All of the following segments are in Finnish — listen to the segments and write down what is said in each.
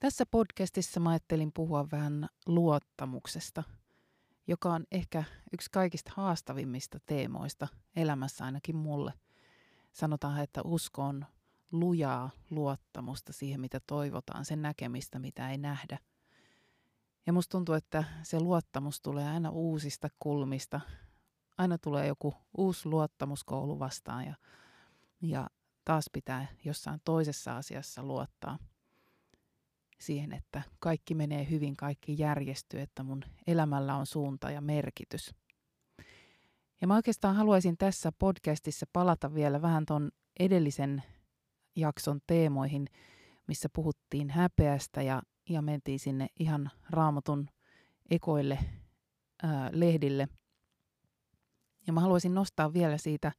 Tässä podcastissa mä ajattelin puhua vähän luottamuksesta, joka on ehkä yksi kaikista haastavimmista teemoista elämässä ainakin mulle. Sanotaan, että usko on lujaa luottamusta siihen, mitä toivotaan, sen näkemistä, mitä ei nähdä. Ja musta tuntuu, että se luottamus tulee aina uusista kulmista. Aina tulee joku uusi luottamuskoulu vastaan ja, ja taas pitää jossain toisessa asiassa luottaa – siihen, että kaikki menee hyvin, kaikki järjestyy, että mun elämällä on suunta ja merkitys. Ja mä oikeastaan haluaisin tässä podcastissa palata vielä vähän ton edellisen jakson teemoihin, missä puhuttiin häpeästä ja, ja mentiin sinne ihan raamatun ekoille ää, lehdille. Ja mä haluaisin nostaa vielä siitä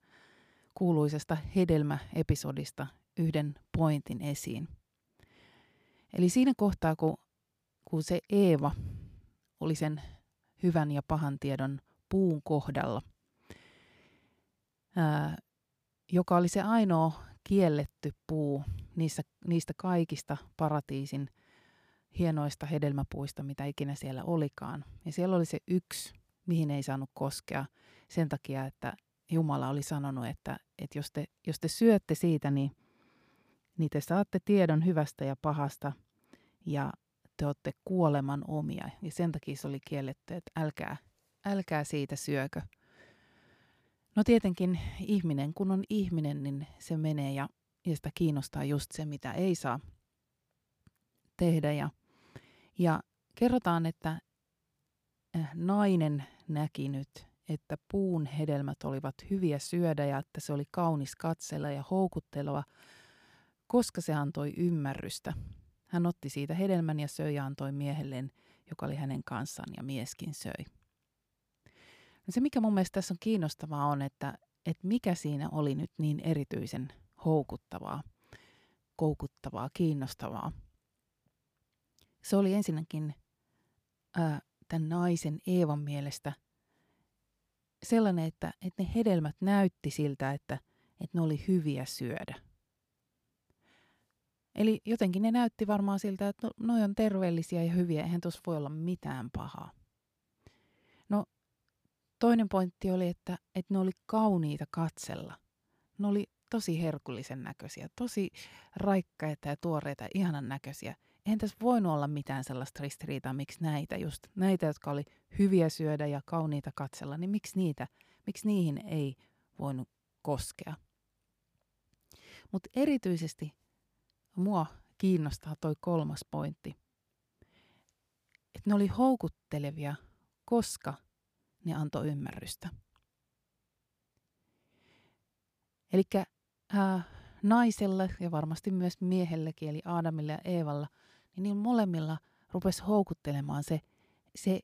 kuuluisesta hedelmäepisodista yhden pointin esiin – Eli siinä kohtaa, kun, kun se Eeva oli sen hyvän ja pahan tiedon puun kohdalla, ää, joka oli se ainoa kielletty puu niissä, niistä kaikista paratiisin hienoista hedelmäpuista, mitä ikinä siellä olikaan. Ja siellä oli se yksi, mihin ei saanut koskea sen takia, että Jumala oli sanonut, että, että jos, te, jos te syötte siitä, niin niin te saatte tiedon hyvästä ja pahasta ja te olette kuoleman omia. Ja sen takia se oli kielletty, että älkää, älkää siitä syökö. No tietenkin ihminen, kun on ihminen, niin se menee ja, ja sitä kiinnostaa just se, mitä ei saa tehdä. Ja, ja kerrotaan, että äh, nainen näki nyt, että puun hedelmät olivat hyviä syödä ja että se oli kaunis katsella ja houkutteleva – koska se antoi ymmärrystä. Hän otti siitä hedelmän ja söi ja antoi miehelleen, joka oli hänen kanssaan, ja mieskin söi. No se, mikä mun mielestä tässä on kiinnostavaa, on, että, että mikä siinä oli nyt niin erityisen houkuttavaa, koukuttavaa, kiinnostavaa. Se oli ensinnäkin ää, tämän naisen Eevan mielestä sellainen, että, että ne hedelmät näytti siltä, että, että ne oli hyviä syödä – Eli jotenkin ne näytti varmaan siltä, että no, noi on terveellisiä ja hyviä, eihän tuossa voi olla mitään pahaa. No toinen pointti oli, että, että ne oli kauniita katsella. Ne oli tosi herkullisen näköisiä, tosi raikkaita ja tuoreita ihanan näköisiä. Eihän tässä voinut olla mitään sellaista ristiriitaa, miksi näitä just, näitä, jotka oli hyviä syödä ja kauniita katsella, niin miksi niitä, miksi niihin ei voinut koskea. Mutta erityisesti mua kiinnostaa toi kolmas pointti. Että ne oli houkuttelevia, koska ne antoi ymmärrystä. Eli äh, naisella ja varmasti myös miehelläkin, eli Aadamilla ja Eevalla, niin niillä molemmilla rupesi houkuttelemaan se, se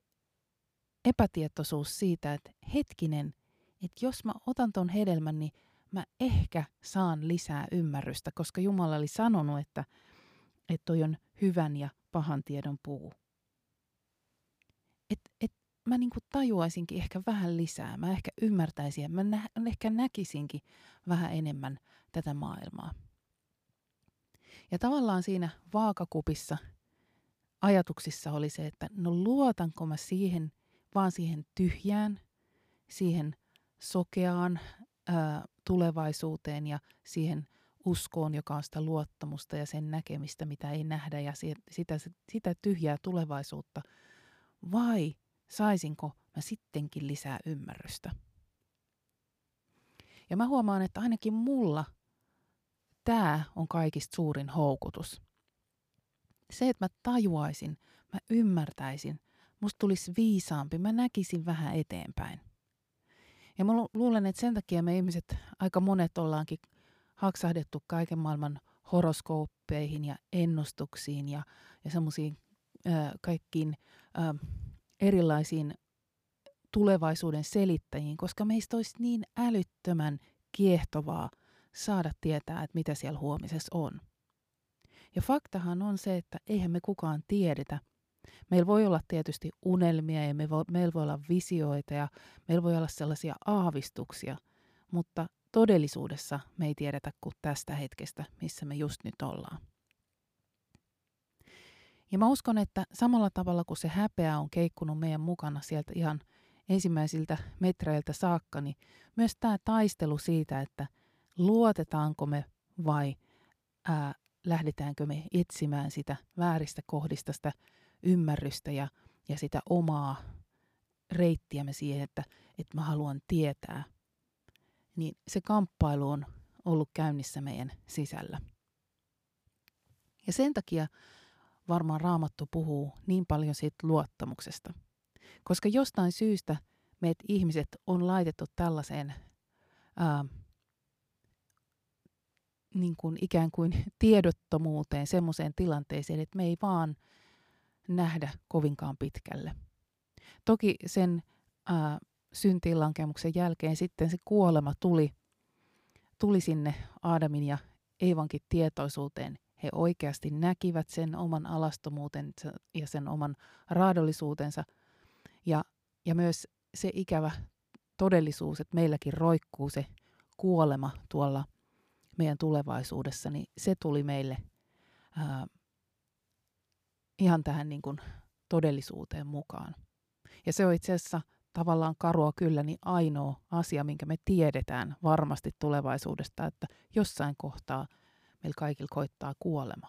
epätietoisuus siitä, että hetkinen, että jos mä otan ton hedelmän, niin mä ehkä saan lisää ymmärrystä, koska Jumala oli sanonut, että, että toi on hyvän ja pahan tiedon puu. Et, et mä niinku tajuaisinkin ehkä vähän lisää, mä ehkä ymmärtäisin ja mä nä, ehkä näkisinkin vähän enemmän tätä maailmaa. Ja tavallaan siinä vaakakupissa ajatuksissa oli se, että no luotanko mä siihen, vaan siihen tyhjään, siihen sokeaan, ää, tulevaisuuteen ja siihen uskoon, joka on sitä luottamusta ja sen näkemistä, mitä ei nähdä ja sitä, sitä tyhjää tulevaisuutta. Vai saisinko mä sittenkin lisää ymmärrystä? Ja mä huomaan, että ainakin mulla tämä on kaikista suurin houkutus. Se, että mä tajuaisin, mä ymmärtäisin, musta tulisi viisaampi, mä näkisin vähän eteenpäin. Ja mä luulen, että sen takia me ihmiset, aika monet ollaankin haksahdettu kaiken maailman horoskooppeihin ja ennustuksiin ja, ja semmoisiin kaikkiin äh, erilaisiin tulevaisuuden selittäjiin, koska meistä olisi niin älyttömän kiehtovaa saada tietää, että mitä siellä huomisessa on. Ja faktahan on se, että eihän me kukaan tiedetä. Meillä voi olla tietysti unelmia ja me vo, meillä voi olla visioita ja meillä voi olla sellaisia aavistuksia, mutta todellisuudessa me ei tiedetä kuin tästä hetkestä, missä me just nyt ollaan. Ja mä uskon, että samalla tavalla kuin se häpeä on keikkunut meidän mukana sieltä ihan ensimmäisiltä metreiltä saakka, niin myös tämä taistelu siitä, että luotetaanko me vai ää, lähdetäänkö me etsimään sitä vääristä kohdista sitä ymmärrystä ja, ja sitä omaa reittiämme siihen, että, että mä haluan tietää, niin se kamppailu on ollut käynnissä meidän sisällä. Ja sen takia varmaan Raamattu puhuu niin paljon siitä luottamuksesta. Koska jostain syystä meidät ihmiset on laitettu tällaiseen ää, niin kuin ikään kuin tiedottomuuteen, semmoiseen tilanteeseen, että me ei vaan nähdä kovinkaan pitkälle. Toki sen ää, syntiinlankemuksen jälkeen sitten se kuolema tuli, tuli sinne Aadamin ja Eivankin tietoisuuteen. He oikeasti näkivät sen oman alastomuutensa ja sen oman raadollisuutensa. Ja, ja myös se ikävä todellisuus, että meilläkin roikkuu se kuolema tuolla meidän tulevaisuudessa, niin se tuli meille ää, ihan tähän niin kuin todellisuuteen mukaan. Ja se on itse asiassa tavallaan karua kyllä niin ainoa asia, minkä me tiedetään varmasti tulevaisuudesta, että jossain kohtaa meillä kaikilla koittaa kuolema.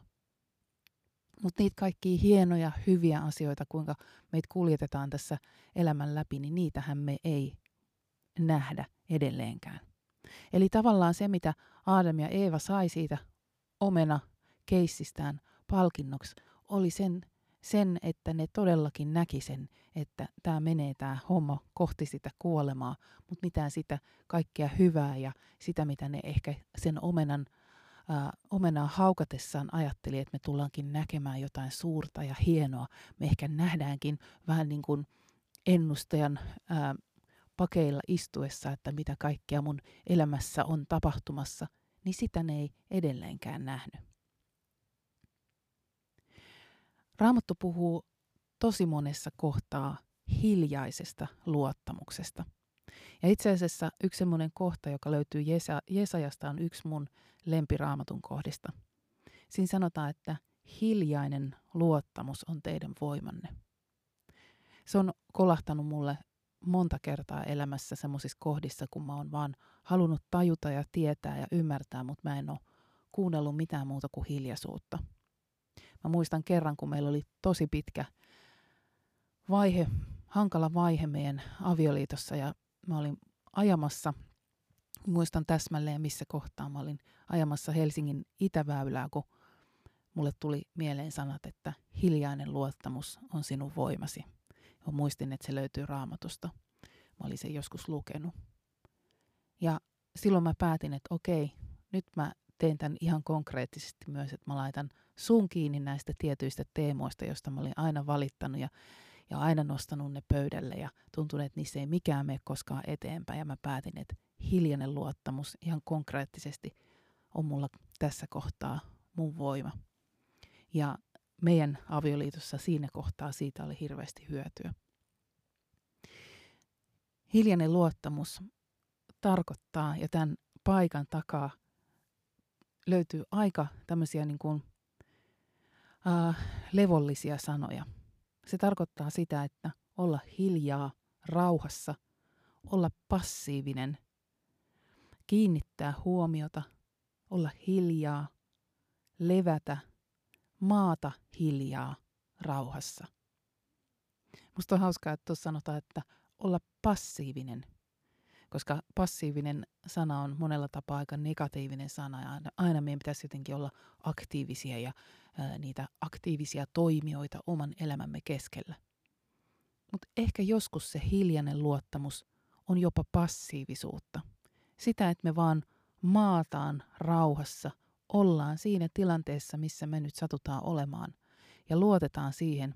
Mutta niitä kaikkia hienoja, hyviä asioita, kuinka meitä kuljetetaan tässä elämän läpi, niin niitähän me ei nähdä edelleenkään. Eli tavallaan se, mitä Aadam ja Eeva sai siitä omena keissistään palkinnoksi, oli sen, sen, että ne todellakin näki sen, että tämä menee tämä homma kohti sitä kuolemaa, mutta mitään sitä kaikkea hyvää ja sitä, mitä ne ehkä sen omenan äh, omenaa haukatessaan ajatteli, että me tullaankin näkemään jotain suurta ja hienoa. Me ehkä nähdäänkin vähän niin kuin ennustajan äh, pakeilla istuessa, että mitä kaikkea mun elämässä on tapahtumassa, niin sitä ne ei edelleenkään nähnyt. Raamattu puhuu tosi monessa kohtaa hiljaisesta luottamuksesta. Ja itse asiassa yksi semmoinen kohta, joka löytyy Jesa, Jesajasta, on yksi mun lempiraamatun kohdista. Siinä sanotaan, että hiljainen luottamus on teidän voimanne. Se on kolahtanut mulle monta kertaa elämässä semmoisissa kohdissa, kun mä oon vaan halunnut tajuta ja tietää ja ymmärtää, mutta mä en ole kuunnellut mitään muuta kuin hiljaisuutta. Mä muistan kerran, kun meillä oli tosi pitkä vaihe, hankala vaihe meidän avioliitossa ja mä olin ajamassa, muistan täsmälleen missä kohtaa mä olin ajamassa Helsingin itäväylää, kun mulle tuli mieleen sanat, että hiljainen luottamus on sinun voimasi. Ja muistin, että se löytyy raamatusta. Mä olin sen joskus lukenut. Ja silloin mä päätin, että okei, nyt mä teen tämän ihan konkreettisesti myös, että mä laitan suun kiinni näistä tietyistä teemoista, joista mä olin aina valittanut ja, ja aina nostanut ne pöydälle ja tuntunut, että niissä ei mikään mene koskaan eteenpäin. Ja mä päätin, että hiljainen luottamus ihan konkreettisesti on mulla tässä kohtaa mun voima. Ja meidän avioliitossa siinä kohtaa siitä oli hirveästi hyötyä. Hiljainen luottamus tarkoittaa, ja tämän paikan takaa löytyy aika tämmöisiä niin kuin, äh, levollisia sanoja. Se tarkoittaa sitä, että olla hiljaa, rauhassa, olla passiivinen, kiinnittää huomiota, olla hiljaa, levätä, maata hiljaa, rauhassa. Musta on hauskaa, että tuossa sanotaan, että olla passiivinen, koska passiivinen sana on monella tapaa aika negatiivinen sana ja aina, meidän pitäisi jotenkin olla aktiivisia ja niitä aktiivisia toimijoita oman elämämme keskellä. Mutta ehkä joskus se hiljainen luottamus on jopa passiivisuutta. Sitä, että me vaan maataan rauhassa, ollaan siinä tilanteessa, missä me nyt satutaan olemaan ja luotetaan siihen,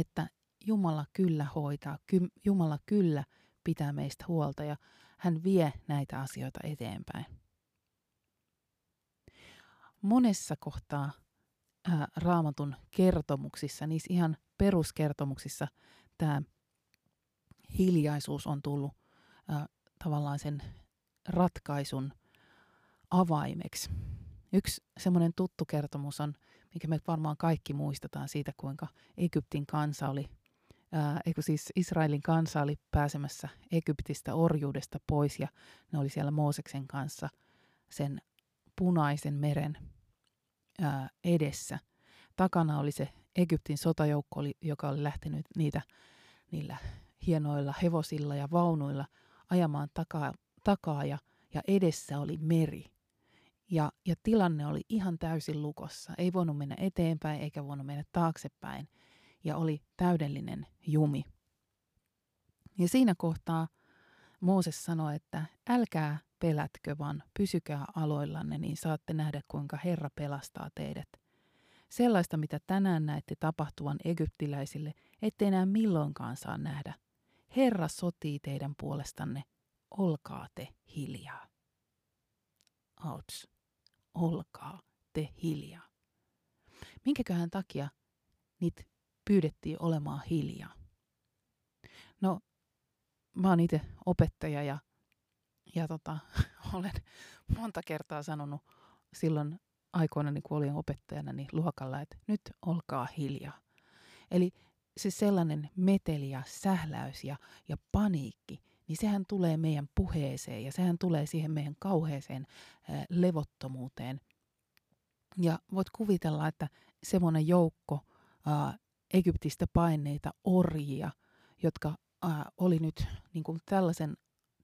että Jumala kyllä hoitaa, Jumala kyllä pitää meistä huolta ja hän vie näitä asioita eteenpäin. Monessa kohtaa ää, raamatun kertomuksissa, niissä ihan peruskertomuksissa, tämä hiljaisuus on tullut ää, tavallaan sen ratkaisun avaimeksi. Yksi semmoinen tuttu kertomus on, mikä me varmaan kaikki muistetaan siitä, kuinka Egyptin kansa oli, ää, siis Israelin kansa oli pääsemässä Egyptistä orjuudesta pois ja ne oli siellä Mooseksen kanssa sen punaisen meren ää, edessä. Takana oli se Egyptin sotajoukko, oli, joka oli lähtenyt niitä niillä hienoilla hevosilla ja vaunuilla ajamaan takaa, takaa ja, ja edessä oli meri. Ja, ja tilanne oli ihan täysin lukossa. Ei voinut mennä eteenpäin eikä voinut mennä taaksepäin. Ja oli täydellinen jumi. Ja siinä kohtaa Mooses sanoi, että älkää pelätkö, vaan pysykää aloillanne, niin saatte nähdä, kuinka Herra pelastaa teidät. Sellaista, mitä tänään näette tapahtuvan egyptiläisille, ette enää milloinkaan saa nähdä. Herra sotii teidän puolestanne, olkaa te hiljaa. Outs, olkaa te hiljaa. Minkäköhän takia niitä pyydettiin olemaan hiljaa? No, mä oon itse opettaja ja ja tota, olen monta kertaa sanonut silloin aikoina, niin kun olin opettajana, niin luokalla, että nyt olkaa hiljaa. Eli se sellainen meteli ja sähläys ja, ja paniikki, niin sehän tulee meidän puheeseen ja sehän tulee siihen meidän kauheeseen ää, levottomuuteen. Ja voit kuvitella, että semmoinen joukko ää, Egyptistä paineita orjia, jotka ää, oli nyt niin kuin tällaisen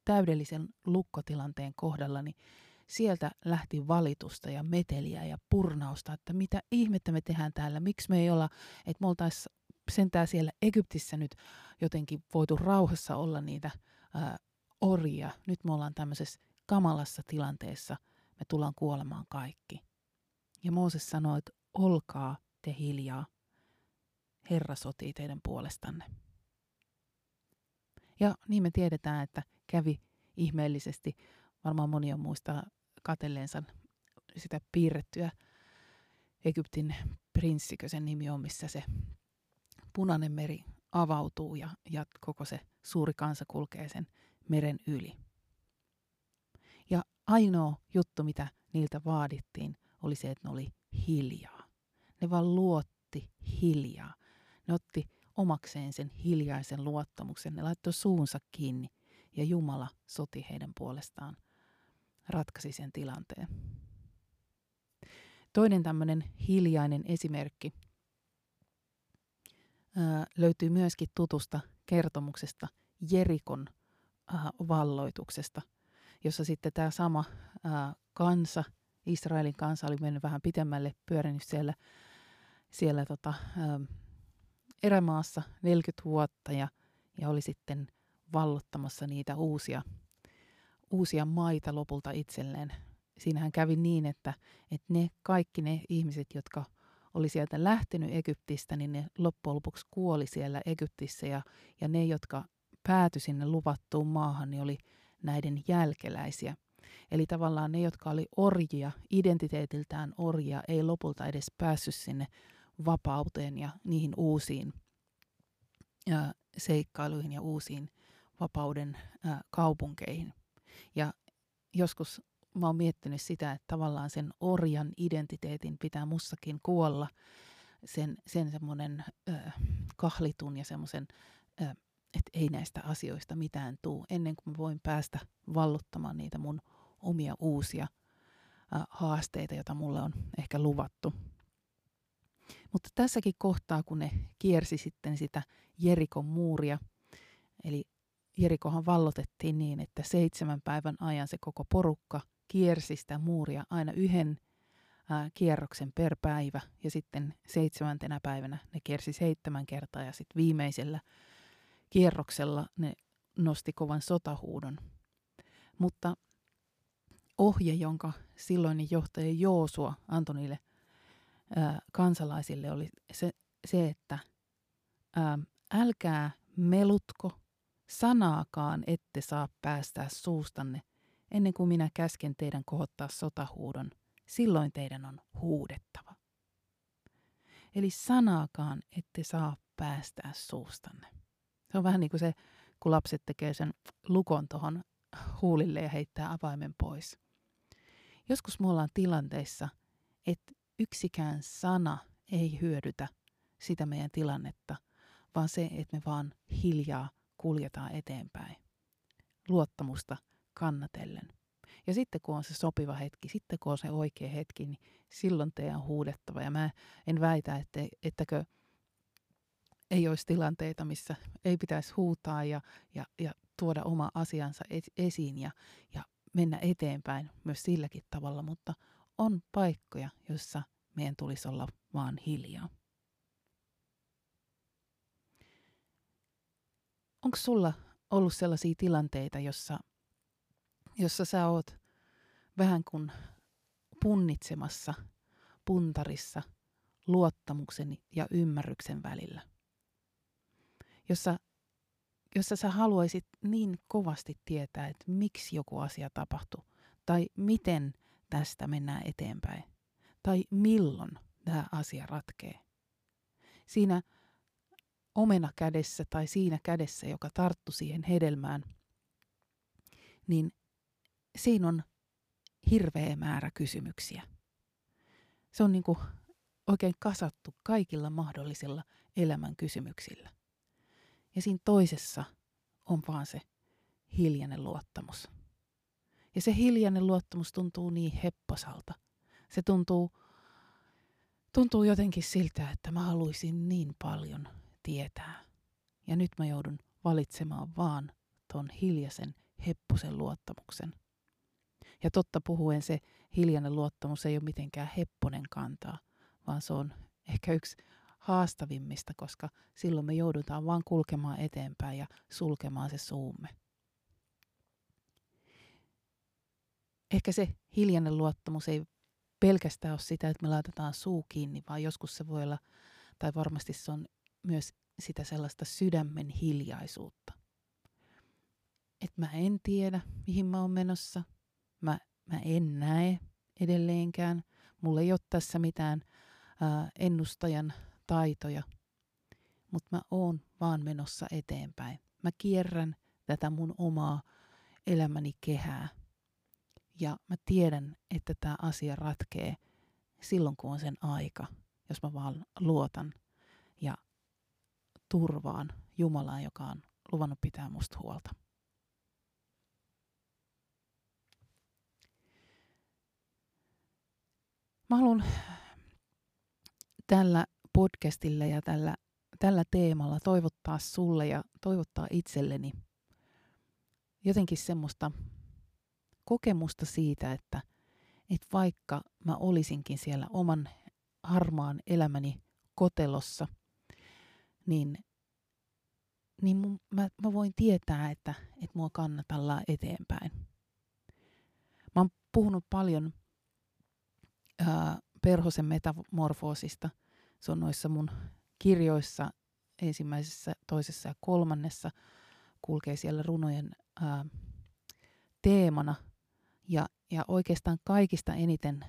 täydellisen lukkotilanteen kohdalla, niin sieltä lähti valitusta ja meteliä ja purnausta, että mitä ihmettä me tehdään täällä, miksi me ei olla, että me oltaisiin sentään siellä Egyptissä nyt jotenkin voitu rauhassa olla niitä ää, orjia. Nyt me ollaan tämmöisessä kamalassa tilanteessa, me tullaan kuolemaan kaikki. Ja Mooses sanoi, että olkaa te hiljaa, Herra sotii teidän puolestanne. Ja niin me tiedetään, että kävi ihmeellisesti. Varmaan moni on muistaa katelleensa sitä piirrettyä Egyptin prinssikö sen nimi on, missä se punainen meri avautuu ja, ja koko se suuri kansa kulkee sen meren yli. Ja ainoa juttu, mitä niiltä vaadittiin, oli se, että ne oli hiljaa. Ne vaan luotti hiljaa. Ne otti omakseen sen hiljaisen luottamuksen. Ne laittoi suunsa kiinni ja Jumala soti heidän puolestaan, ratkaisi sen tilanteen. Toinen tämmöinen hiljainen esimerkki ää, löytyy myöskin tutusta kertomuksesta Jerikon ää, valloituksesta, jossa sitten tämä sama ää, kansa, Israelin kansa oli mennyt vähän pitemmälle, pyörinyt siellä, siellä tota, ää, erämaassa 40 vuotta ja, ja oli sitten vallottamassa niitä uusia, uusia maita lopulta itselleen. Siinähän kävi niin, että, että ne kaikki ne ihmiset, jotka oli sieltä lähtenyt Egyptistä, niin ne loppujen lopuksi kuoli siellä Egyptissä ja, ja ne, jotka päätyi sinne luvattuun maahan, niin oli näiden jälkeläisiä. Eli tavallaan ne, jotka oli orjia, identiteetiltään orjia, ei lopulta edes päässyt sinne vapauteen ja niihin uusiin ja seikkailuihin ja uusiin vapauden ää, kaupunkeihin. Ja joskus mä oon miettinyt sitä, että tavallaan sen orjan identiteetin pitää mussakin kuolla, sen, sen semmoinen kahlitun ja semmoisen, että ei näistä asioista mitään tuu, ennen kuin mä voin päästä valluttamaan niitä mun omia uusia ää, haasteita, joita mulle on ehkä luvattu. Mutta tässäkin kohtaa, kun ne kiersi sitten sitä Jerikon muuria, eli Jerikohan vallotettiin niin, että seitsemän päivän ajan se koko porukka kiersi sitä muuria aina yhden kierroksen per päivä ja sitten seitsemäntenä päivänä ne kiersi seitsemän kertaa ja sitten viimeisellä kierroksella ne nosti kovan sotahuudon. Mutta ohje, jonka silloinen johtaja Joosua antoi niille ää, kansalaisille, oli se, se että ää, älkää melutko, sanaakaan ette saa päästää suustanne, ennen kuin minä käsken teidän kohottaa sotahuudon. Silloin teidän on huudettava. Eli sanaakaan ette saa päästää suustanne. Se on vähän niin kuin se, kun lapset tekee sen lukon tuohon huulille ja heittää avaimen pois. Joskus me ollaan tilanteissa, että yksikään sana ei hyödytä sitä meidän tilannetta, vaan se, että me vaan hiljaa kuljetaan eteenpäin. Luottamusta kannatellen. Ja sitten kun on se sopiva hetki, sitten kun on se oikea hetki, niin silloin teidän on huudettava. Ja mä en väitä, että, ettäkö ei olisi tilanteita, missä ei pitäisi huutaa ja, ja, ja tuoda oma asiansa esiin ja, ja mennä eteenpäin myös silläkin tavalla, mutta on paikkoja, joissa meidän tulisi olla vaan hiljaa. Onko sulla ollut sellaisia tilanteita, jossa, jossa sä oot vähän kuin punnitsemassa puntarissa luottamuksen ja ymmärryksen välillä? Jossa, jossa sä haluaisit niin kovasti tietää, että miksi joku asia tapahtuu, tai miten tästä mennään eteenpäin, tai milloin tämä asia ratkee. Siinä omena kädessä tai siinä kädessä, joka tarttu siihen hedelmään, niin siinä on hirveä määrä kysymyksiä. Se on niin kuin oikein kasattu kaikilla mahdollisilla elämän kysymyksillä. Ja siinä toisessa on vaan se hiljainen luottamus. Ja se hiljainen luottamus tuntuu niin hepposalta. Se tuntuu, tuntuu jotenkin siltä, että mä haluaisin niin paljon tietää. Ja nyt mä joudun valitsemaan vaan ton hiljaisen, hepposen luottamuksen. Ja totta puhuen se hiljainen luottamus ei ole mitenkään hepponen kantaa, vaan se on ehkä yksi haastavimmista, koska silloin me joudutaan vaan kulkemaan eteenpäin ja sulkemaan se suumme. Ehkä se hiljainen luottamus ei pelkästään ole sitä, että me laitetaan suu kiinni, vaan joskus se voi olla, tai varmasti se on myös sitä sellaista sydämen hiljaisuutta. Että mä en tiedä, mihin mä oon menossa. Mä, mä en näe edelleenkään. Mulla ei ole tässä mitään ää, ennustajan taitoja. Mutta mä oon vaan menossa eteenpäin. Mä kierrän tätä mun omaa elämäni kehää. Ja mä tiedän, että tämä asia ratkee silloin, kun on sen aika, jos mä vaan luotan turvaan Jumalaan, joka on luvannut pitää musta huolta. Mä haluan tällä podcastilla ja tällä, tällä teemalla toivottaa sulle ja toivottaa itselleni jotenkin semmoista kokemusta siitä, että, että vaikka mä olisinkin siellä oman harmaan elämäni kotelossa – niin, niin mun, mä, mä voin tietää, että, että mua kannatellaan eteenpäin. Mä oon puhunut paljon ää, perhosen metamorfoosista. Se on noissa mun kirjoissa ensimmäisessä, toisessa ja kolmannessa. Kulkee siellä runojen ää, teemana. Ja, ja oikeastaan kaikista eniten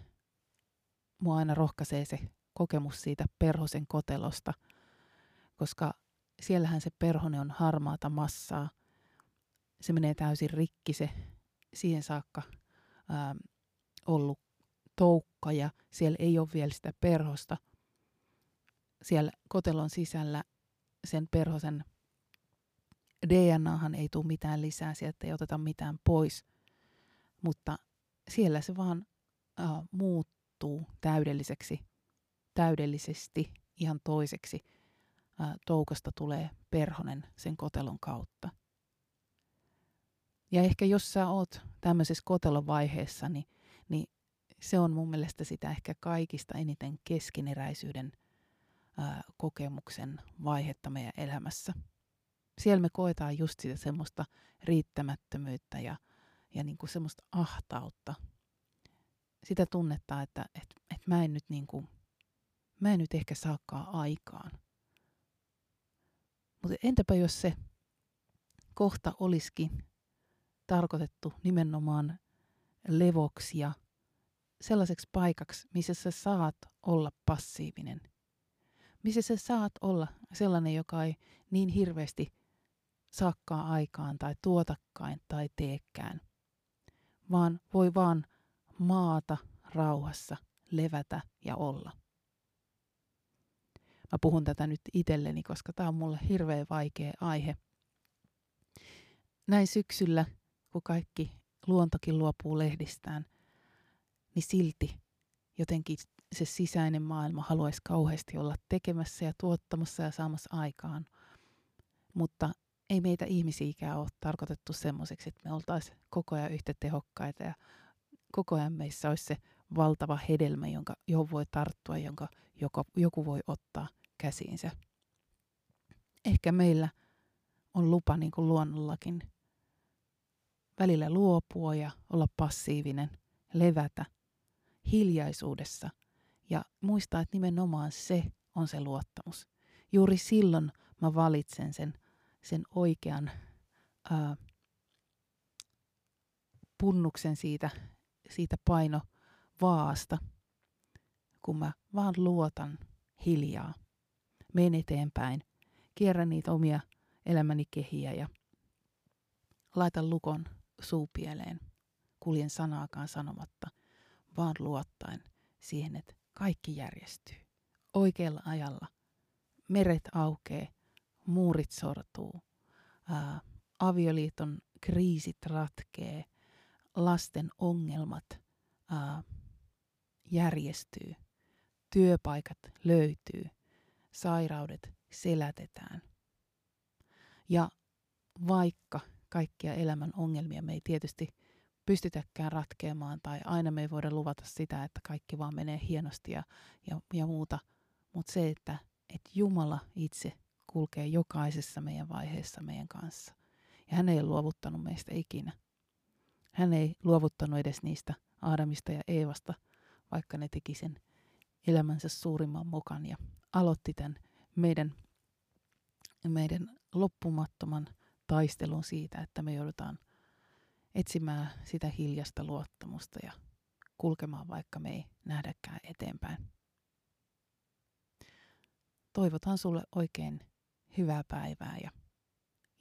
mua aina rohkaisee se kokemus siitä perhosen kotelosta – koska siellähän se perhone on harmaata massaa. Se menee täysin rikki se siihen saakka ää, ollut toukka ja siellä ei ole vielä sitä perhosta. Siellä kotelon sisällä sen perhosen DNAhan ei tule mitään lisää, sieltä ei oteta mitään pois, mutta siellä se vaan ää, muuttuu täydelliseksi, täydellisesti ihan toiseksi – toukasta tulee perhonen sen kotelon kautta. Ja ehkä jos sä oot tämmöisessä kotelon vaiheessa, niin, niin se on mun mielestä sitä ehkä kaikista eniten keskeneräisyyden ää, kokemuksen vaihetta meidän elämässä. Siellä me koetaan just sitä semmoista riittämättömyyttä ja, ja niin kuin semmoista ahtautta. Sitä tunnetta, että et, et mä en nyt niin kuin, mä en nyt ehkä saakaan aikaan. Mutta entäpä jos se kohta olisikin tarkoitettu nimenomaan levoksi ja sellaiseksi paikaksi, missä sä saat olla passiivinen. Missä sä saat olla sellainen, joka ei niin hirveästi saakkaa aikaan tai tuotakkain tai teekään, vaan voi vaan maata rauhassa, levätä ja olla. Mä puhun tätä nyt itselleni, koska tämä on mulle hirveän vaikea aihe. Näin syksyllä, kun kaikki luontokin luopuu lehdistään, niin silti jotenkin se sisäinen maailma haluaisi kauheasti olla tekemässä ja tuottamassa ja saamassa aikaan. Mutta ei meitä ihmisiäkään ole tarkoitettu semmoiseksi, että me oltaisiin koko ajan yhtä tehokkaita ja koko ajan meissä olisi se valtava hedelmä, jonka, johon voi tarttua, jonka joka, joku voi ottaa käsiinsä. Ehkä meillä on lupa niin kuin luonnollakin välillä luopua ja olla passiivinen, levätä hiljaisuudessa ja muistaa, että nimenomaan se on se luottamus. Juuri silloin mä valitsen sen, sen oikean ää, punnuksen siitä, siitä paino vaasta, kun mä vaan luotan hiljaa. Menen eteenpäin, kierrän niitä omia elämäni kehiä ja laitan lukon suupieleen. Kuljen sanaakaan sanomatta, vaan luottaen siihen, että kaikki järjestyy. Oikealla ajalla. Meret aukee, muurit sortuu, ää, avioliiton kriisit ratkee, lasten ongelmat ää, järjestyy, työpaikat löytyy, sairaudet selätetään. Ja vaikka kaikkia elämän ongelmia me ei tietysti pystytäkään ratkeamaan tai aina me ei voida luvata sitä, että kaikki vaan menee hienosti ja, ja, ja muuta. Mutta se, että, että Jumala itse kulkee jokaisessa meidän vaiheessa meidän kanssa. Ja hän ei luovuttanut meistä ikinä. Hän ei luovuttanut edes niistä Aadamista ja Eevasta, vaikka ne teki sen elämänsä suurimman mukaan ja aloitti tämän meidän, meidän loppumattoman taistelun siitä, että me joudutaan etsimään sitä hiljasta luottamusta ja kulkemaan, vaikka me ei nähdäkään eteenpäin. Toivotan sulle oikein hyvää päivää ja,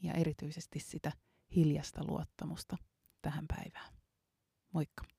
ja erityisesti sitä hiljasta luottamusta tähän päivään. Moikka!